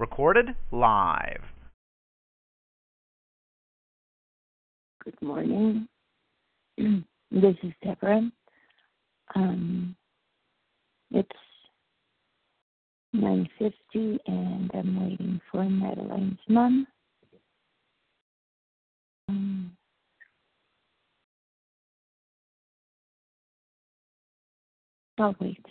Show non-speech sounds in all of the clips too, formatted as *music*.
Recorded live. Good morning. *clears throat* this is Deborah. Um, it's 9.50 and I'm waiting for Madeline's mom. Um, I'll wait.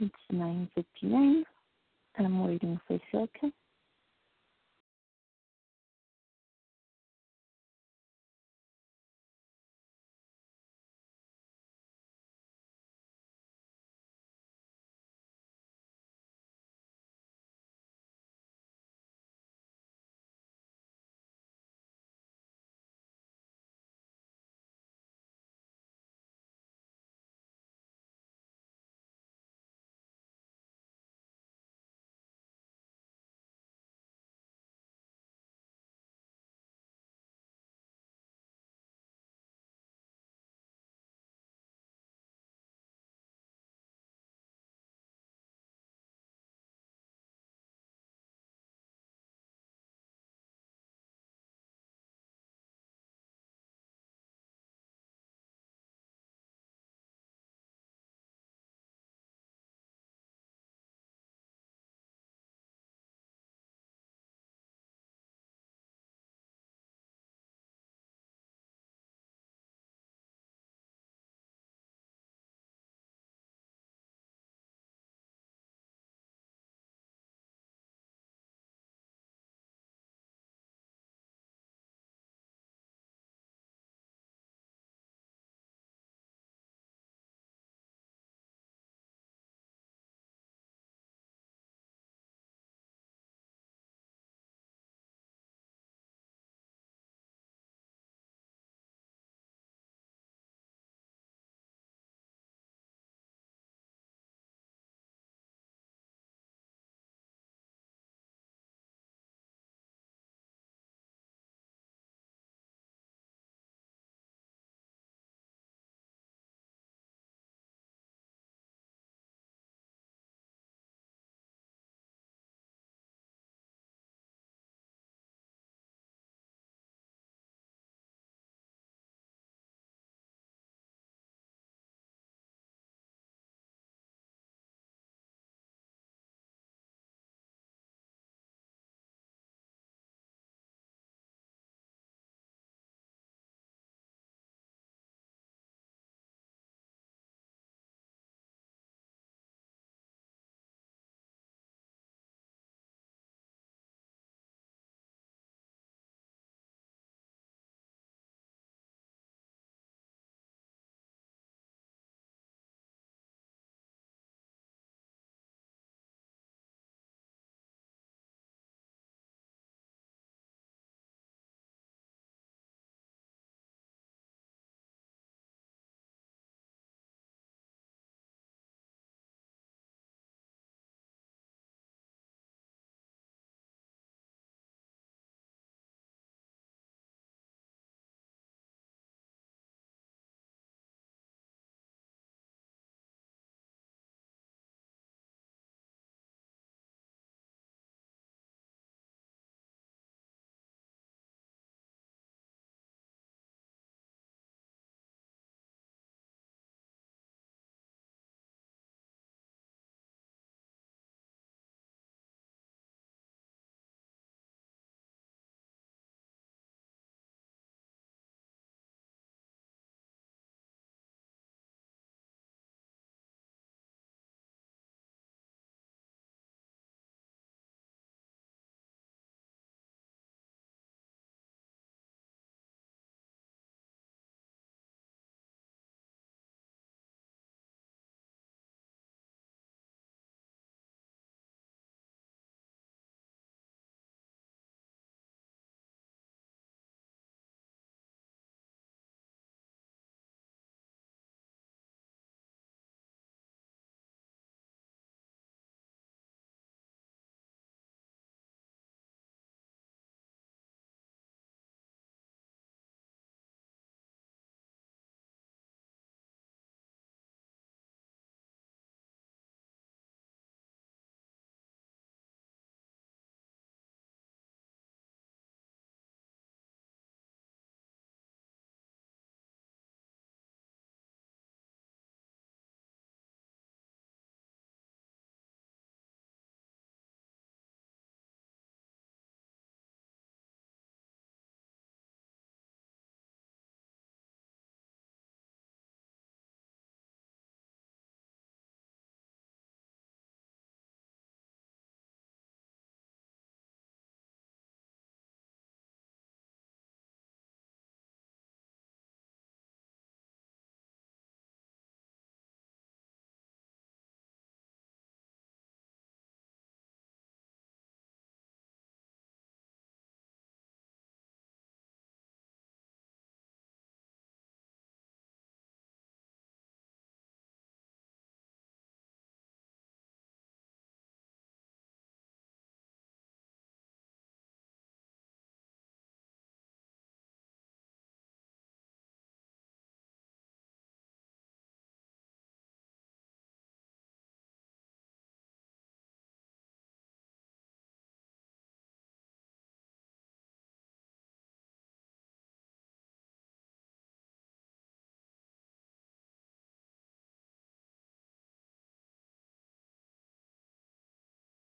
It's 9.59. I'm waiting for Silke.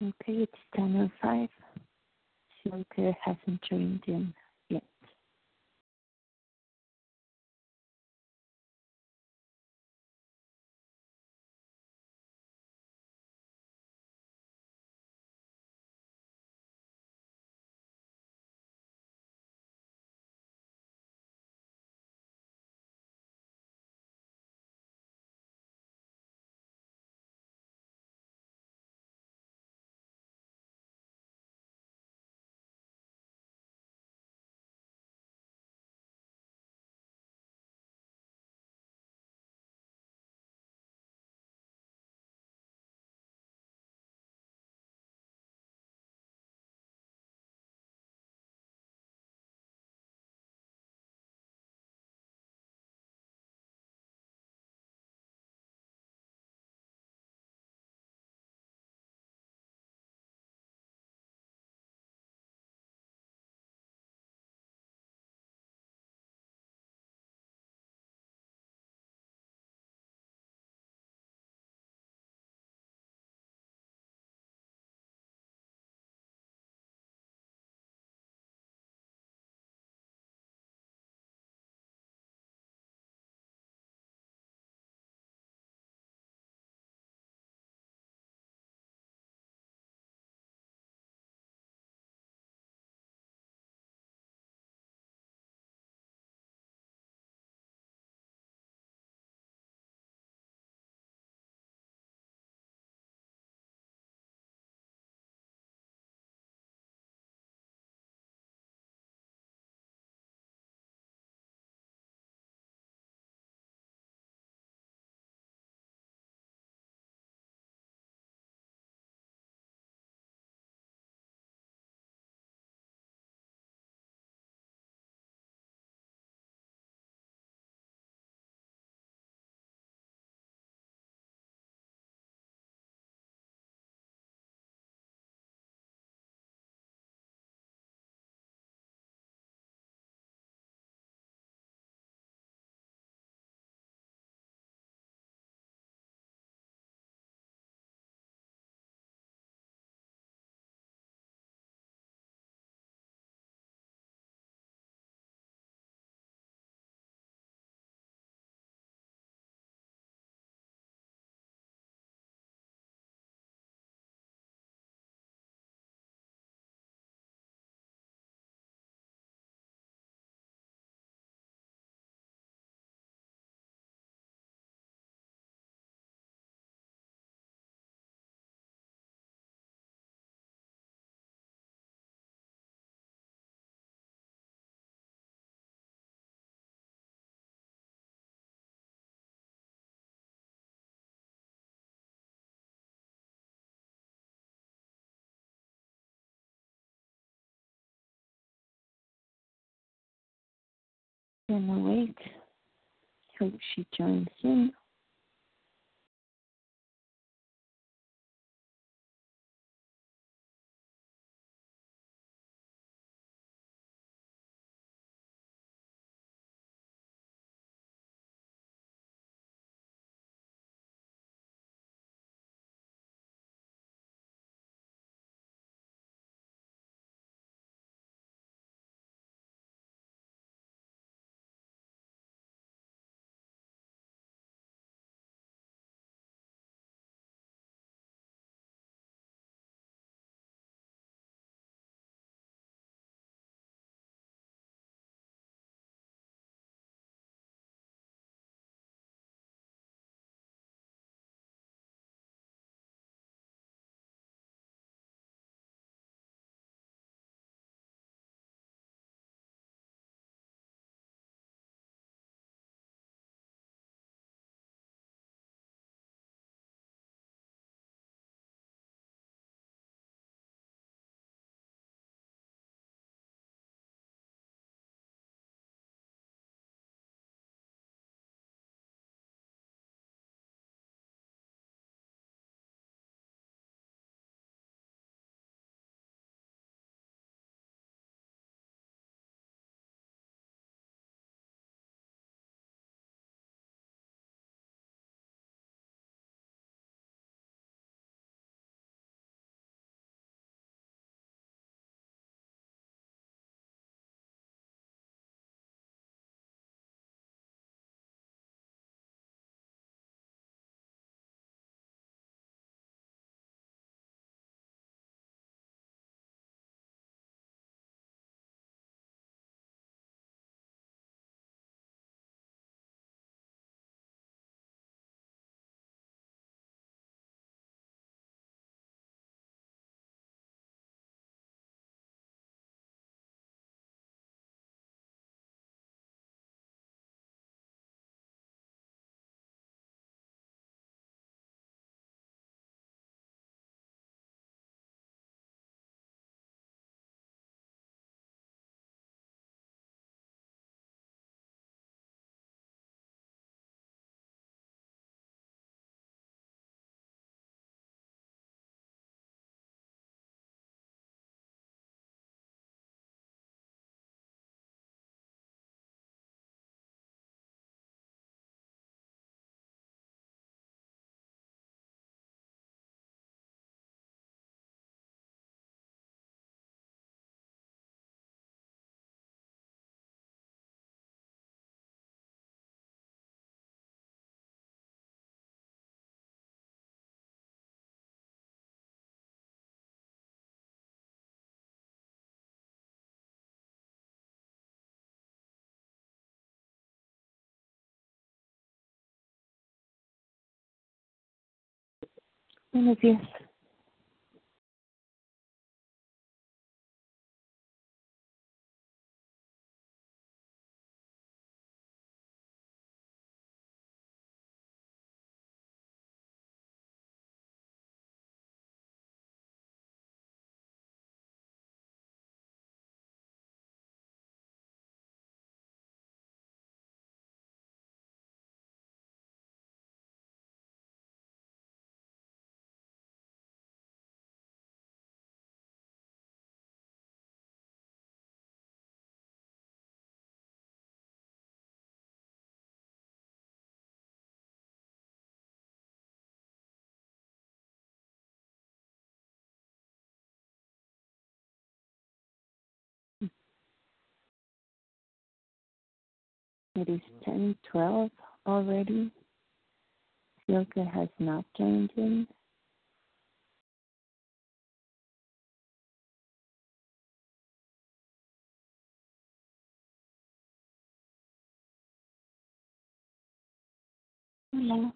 Okay, it's 10.05. Silke hasn't joined in yet. Gonna. Hope she joins in. Buenos días. It is 10:12 already. Silke has not joined in. Hola.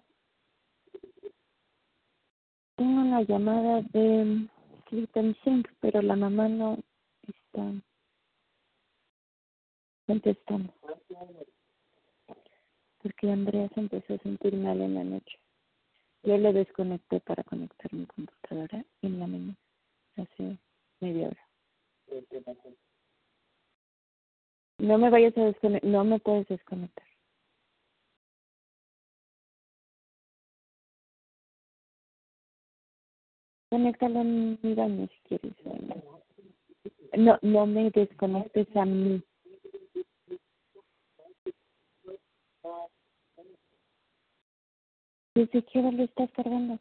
Tengo una llamada de and Sync, pero la mamá no está contestando. Porque Andrea se empezó a sentir mal en la noche. Yo le desconecté para conectar mi computadora en la mañana, hace media hora. No me vayas a desconectar, no me puedes desconectar. Conéctalo en mi baño si quieres. No, no me desconectes a mí. Desde qué hora lo estás cargando.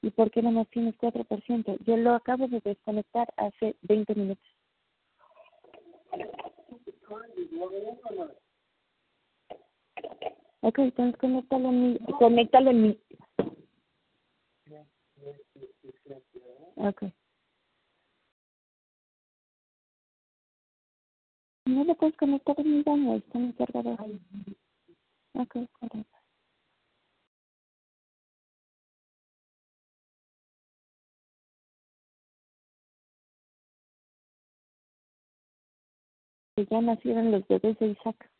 ¿Y por qué nomás tienes 4%? Yo lo acabo de desconectar hace 20 minutos. Ok, entonces conéctalo en mi, conéctalo en mi. Ok. No lo puedes conectar en mi baño, está en mi cargador. Ok, correcto. Que ya nacieron los bebés de Isaac.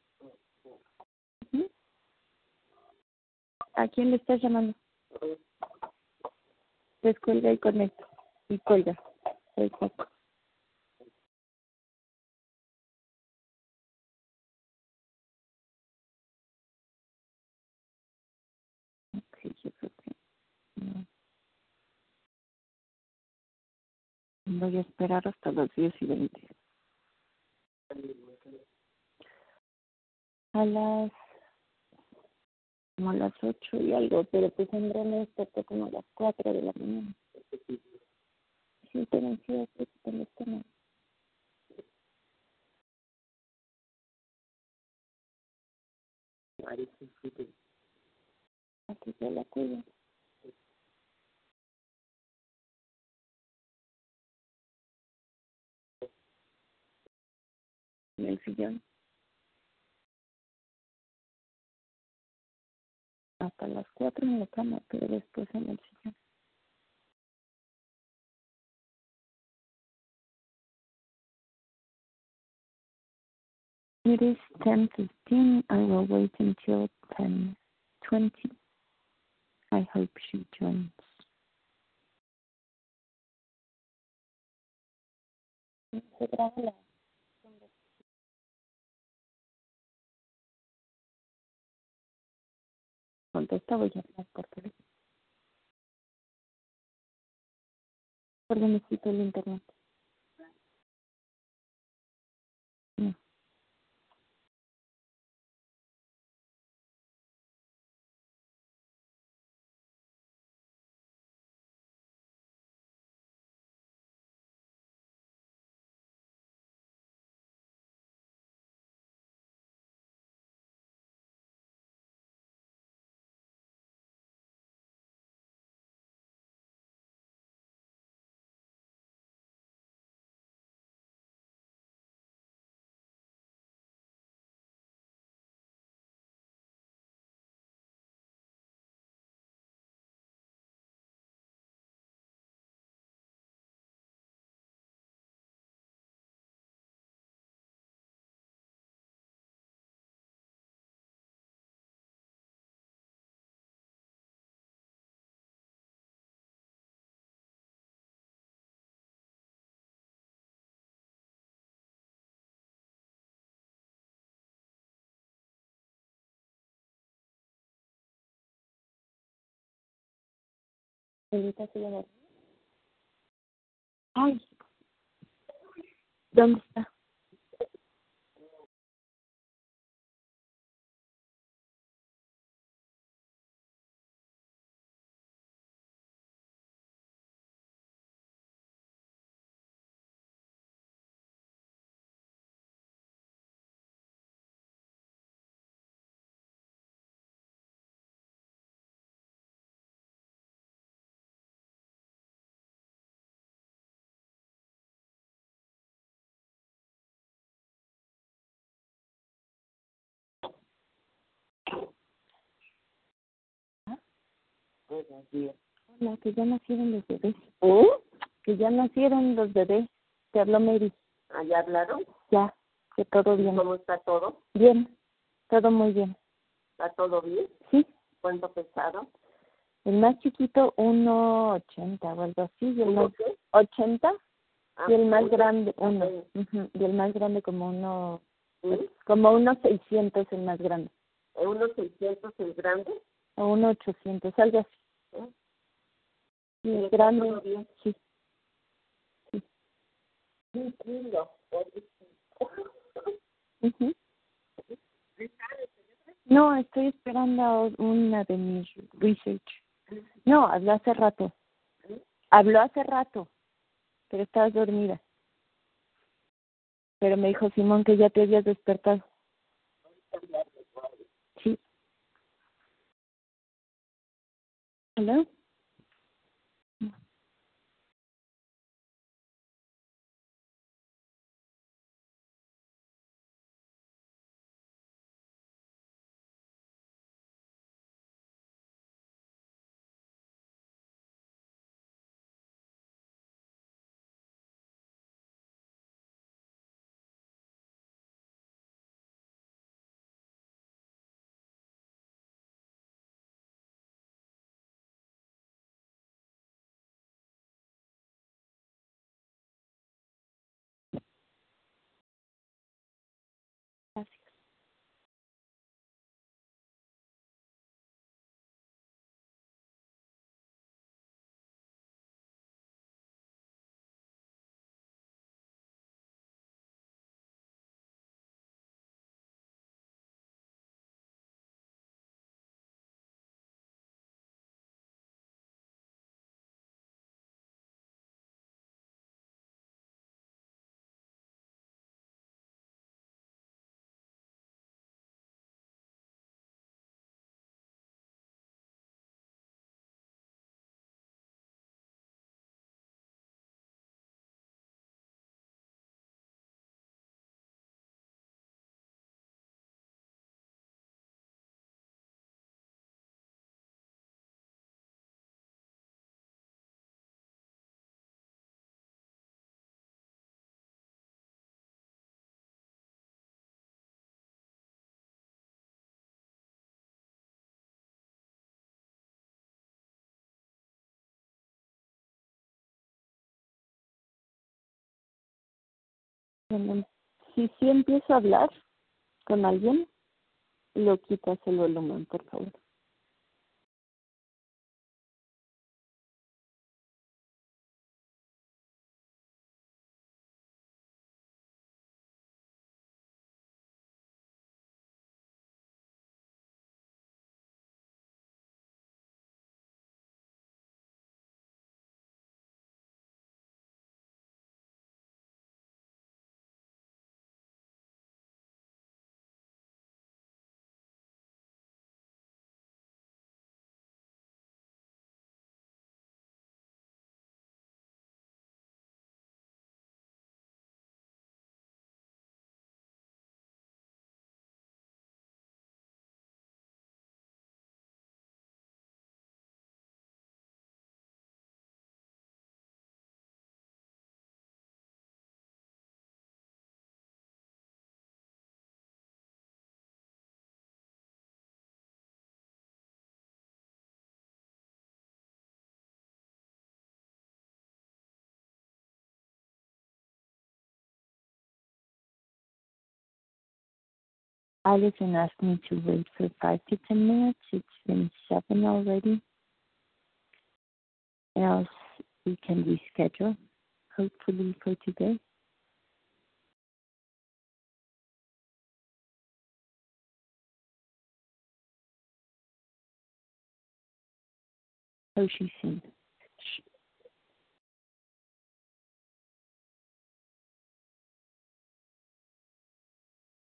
¿A quién le estás llamando? Descuelga y conecta. Y cuelga. Exacto. Voy a esperar hasta las 10 y 20. A las como a las 8 y algo, pero pues Andrea me despertó como a las 4 de la mañana. Sí, que tengo estómago. Así que la cuido. Hasta las 4 en la cama, pero después en el sillón. It is 10.15. I will wait until 10.20. I hope she joins. Contesta voy a hablar por teléfono. Porque necesito el internet. Solita se va a Ay, ¿dónde está? Hola, que ya nacieron los bebés. ¿Eh? Que ya nacieron los bebés. Te habló Mary. ¿Ah, ¿Ya hablaron? Ya, que todo bien. ¿Cómo está todo? Bien, todo muy bien. ¿Está todo bien? Sí, ¿Cuánto pesaron? el más chiquito 1.80 o algo así. Y el ¿Uno más qué? 80 Ah, y el más uno. grande uno. Ujú, Y el más grande como uno, ¿Sí? como unos 600 el más grande. ¿Eh, ¿Unos 600 el grande? O uno 800, algo así. ¿Eh? Sí. Un kilo. Ujú. No, estoy esperando una de mis research. No, habló hace rato. Habló hace rato, pero estabas dormida. Pero me dijo Simón que ya te habías despertado. ¿Hello? Bueno, Si sí empiezo a hablar con alguien, lo quitas el volumen, por favor. Allison asked me to wait for five to ten minutes. It's been seven already. else we can reschedule, hopefully for today. Oh, she's in.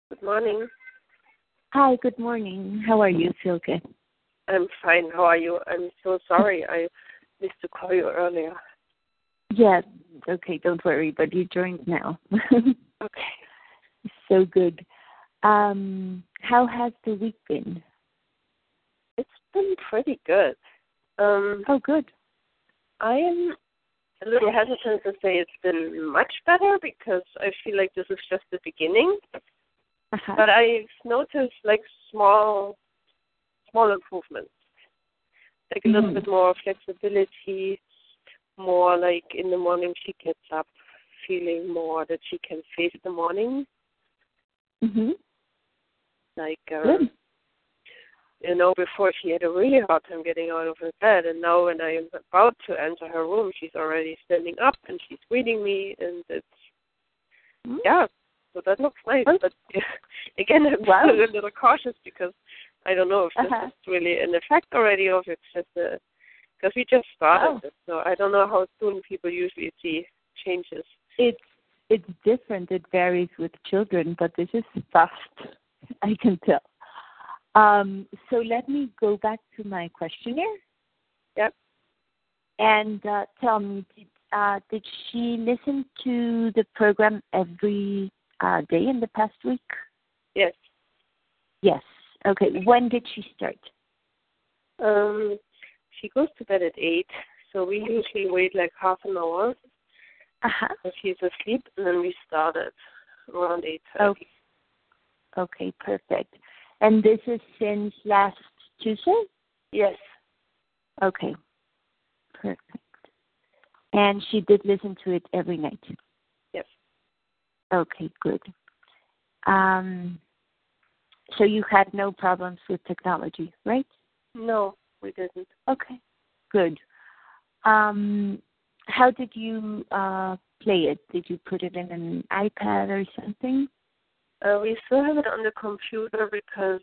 Good morning. Hi, good morning. How are you, Silke? I'm fine. How are you? I'm so sorry *laughs* I missed to call you earlier. Yeah, okay, don't worry, but you joined now. *laughs* Okay. so good. Um, how has the week been? It's been pretty good. Um, Oh, good. I am a little hesitant to say it's been much better because I feel like this is just the beginning. Uh-huh. But I've noticed like small, small improvements. Like a little Mhm. bit more flexibility, more like in the morning she gets up feeling more that she can face the morning. Mhm. Like um, you know, before she had a really hard time getting out of her bed, and now when I am about to enter her room, she's already standing up and she's greeting me, and it's Mm. yeah. So that looks nice, Good. but *laughs* again, I'm Wow. a little cautious because I don't know if this Uh-huh. is really an effect already, or if it's just a because we just started Oh. this, so I don't know how soon people usually see changes. It's it's different. It varies with children, but this is fast. *laughs* I can tell. Um, so let me go back to my questionnaire. Yep. And uh, tell me, did, uh, did she listen to the program every uh, day in the past week? Yes. Yes. Okay. When did she start? Um, she goes to bed at eight, so we usually wait like half an hour Uh-huh. if she's asleep, and then we start at around eight Oh. thirty. Okay, perfect. And this is since last Tuesday? Yes. Okay. Perfect. And she did listen to it every night. Okay, good. Um, so you had no problems with technology, right? No, we didn't. Okay, good. Um, how did you uh, play it? Did you put it in an iPad or something? Uh, we still have it on the computer because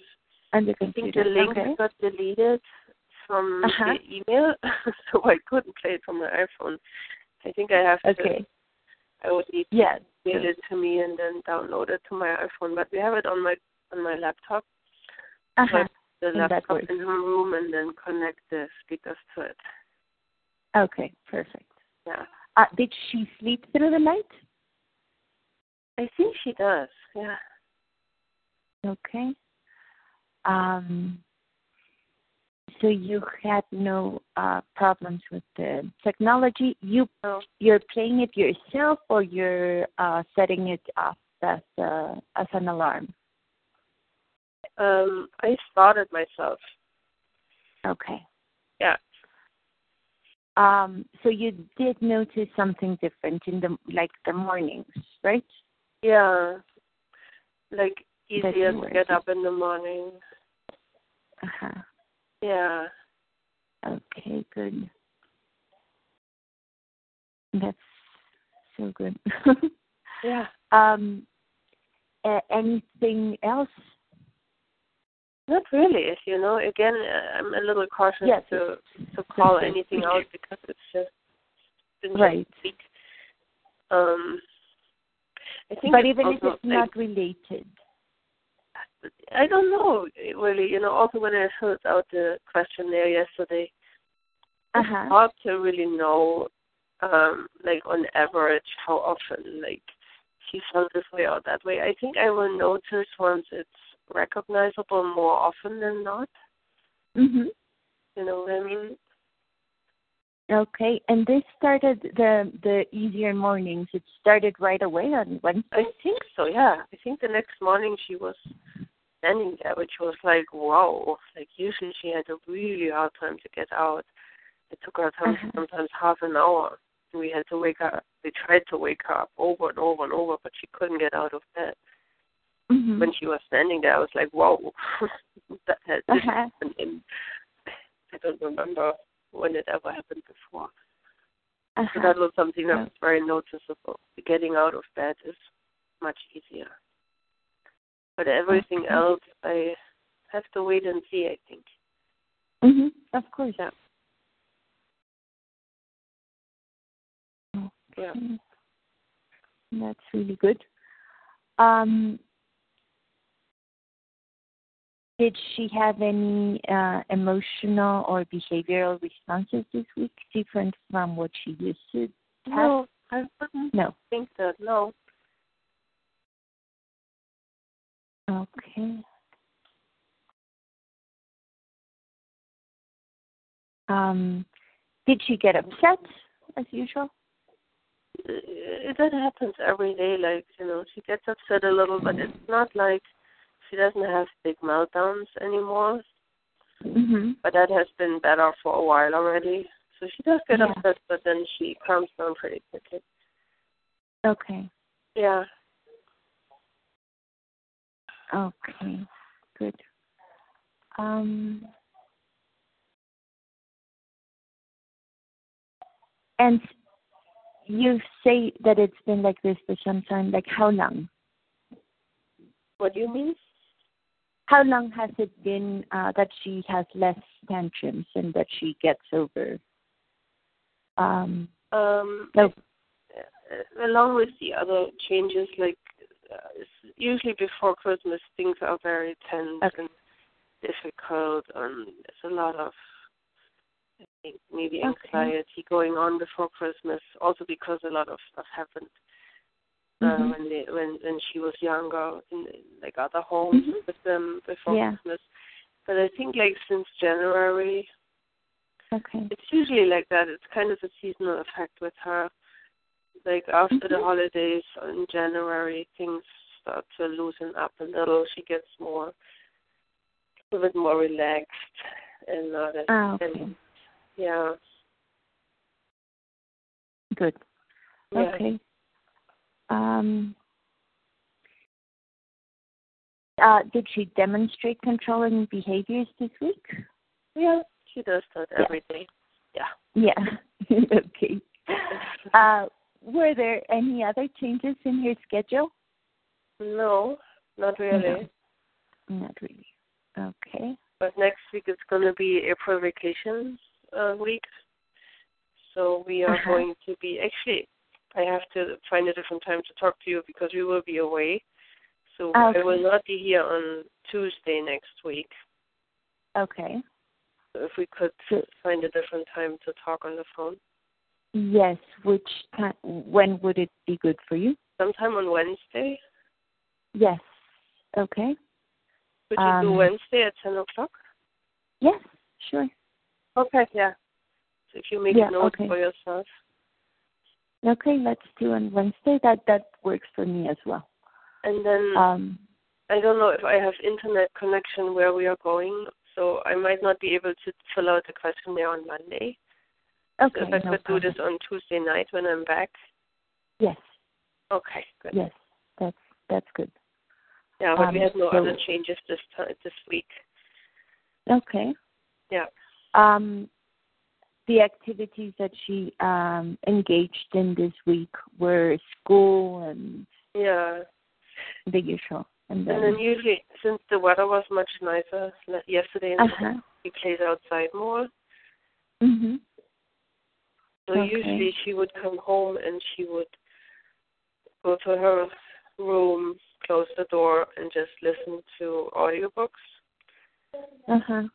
On the I think the link okay. got deleted from Uh-huh. the email, *laughs* so I couldn't play it from my iPhone. I think I have to. Okay. I would need to Yeah. Mail it to me and then download it to my iPhone. But we have it on my on my laptop. Uh-huh. The And that laptop in her room and then connect the speakers to it. Okay, perfect. Yeah. Uh, did she sleep through the night? I think she does. Yeah. Okay. Um, so you had no uh, problems with the technology. You you're playing it yourself, or you're uh, setting it up as uh, as an alarm. Um, I started myself. Okay. Yeah. Um, so you did notice something different in the like the mornings, right? Yeah. Like easier to get up in the morning. Uh huh. Yeah. Okay, good. That's so good. *laughs* Yeah. um, anything else? Not really. You know, again, uh, I'm a little cautious Yes. to to call *laughs* anything out because it's just been Right. Um, I think But even if it's not related. I don't know really. You know, also when I filled out the questionnaire yesterday, Uh it's hard to really know, um, like on average, how often like she felt this way or that way. I think I will notice once it's recognizable more often than not. Mhm. You know what I mean? Okay, and this started the the easier mornings. It started right away on Wednesday. I think so, yeah. I think the next morning she was standing there, which was like, wow. Like usually she had a really hard time to get out. It took her time, Uh-huh. sometimes half an hour. We had to wake. Up we tried to wake her up over and over and over, but she couldn't get out of bed. Mhm. When she was standing there, I was like, wow, *laughs* that had Uh-huh. happened in. I don't remember when it ever happened before. Uh-huh. So that was something that was very noticeable. Getting out of bed is much easier. But everything else, I have to wait and see. I think. Mhm. Of course. Yeah. Okay. Yeah. That's really good. Um, did she have any uh, emotional or behavioral responses this week different from what she used to have? No, I wouldn't no. think that. No. Okay. Um, did she get upset as usual? That happens every day. Like you know, she gets upset a little, but it's not like she doesn't have big meltdowns anymore. Mm-hmm. But that has been better for a while already. So she does get yeah. upset, but then she calms down pretty quickly. Okay. Yeah. Okay. Good. Um. And you say that it's been like this for some time. Like how long? What do you mean? How long has it been uh, that she has less tantrums and that she gets over? Um, um, no. Along with the other changes, like uh, usually before Christmas, things are very tense okay. and difficult, and there's a lot of I think maybe anxiety okay. going on before Christmas. Also because a lot of stuff happened uh, mm-hmm. when they when when she was younger in like other homes mm-hmm. with them before yeah. Christmas. But I think like since January, okay, it's usually like that. It's kind of a seasonal effect with her. Like after mm-hmm. the holidays in January, things start to loosen up a little. She gets more, a bit more relaxed, and not as oh, okay. and, yeah. Good. Yeah. Okay. Um, uh, did she demonstrate controlling behaviors this week? Yeah, she does that yeah. every day. Yeah. Yeah. *laughs* okay. Uh, *laughs* were there any other changes in your schedule? No, not really. No, not really. Okay. But next week it's going to be April vacation uh, week. So we are uh-huh. going to be actually I have to find a different time to talk to you because we will be away. So okay. I will not be here on Tuesday next week. Okay. So if we could find a different time to talk on the phone. Yes. Which time? When would it be good for you? Sometime on Wednesday. Yes. Okay. Could you um, do Wednesday at ten o'clock? Yes. Sure. Okay. Yeah. So if you make yeah, a note okay. for yourself. Okay, let's do on Wednesday. That that works for me as well. And then um, I don't know if I have internet connection where we are going, so I might not be able to fill out the questionnaire on Monday. Okay. So if I no could problem. do this on Tuesday night when I'm back. Yes. Okay, good. Yes, that's that's good. Yeah, but um, we have no so, other changes this time this week. Okay. Yeah. Um, the activities that she um, engaged in this week were school and yeah the usual. And then, and then usually, since the weather was much nicer yesterday, and uh-huh. she plays outside more. Mhm. So Okay. usually she would come home and she would go to her room, close the door, and just listen to audiobooks. Uh huh.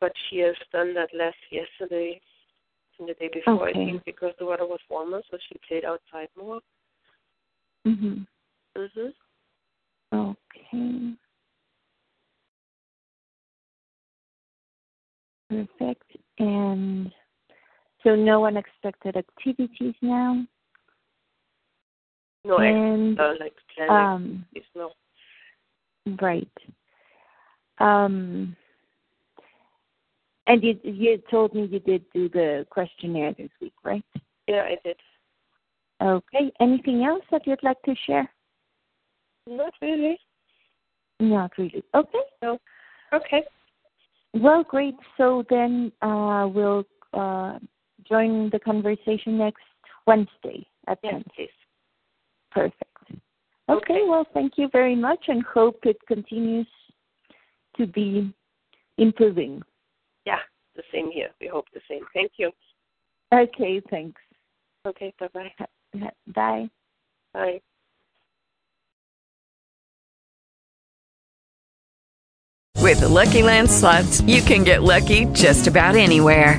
But she has done that less yesterday and the day before, I think, because the weather was warmer, so she played outside more. Mhm. Mhm. Okay. Perfect. And so no unexpected activities now. No, and like planning. um, activities, no. right. Um, and you you told me you did do the questionnaire this week, right? Yeah, I did. Okay. Anything else that you'd like to share? Not really. Not really. Okay. No. Okay. Well, great. So then uh, we'll uh, join the conversation next Wednesday at Yes, 10. please. Perfect. Okay, Okay. well, thank you very much and hope it continues to be improving. Yeah, the same here. We hope the same. Thank you. Okay, thanks. Okay, bye bye. Bye. Bye. With the Lucky Land slots, you can get lucky just about anywhere.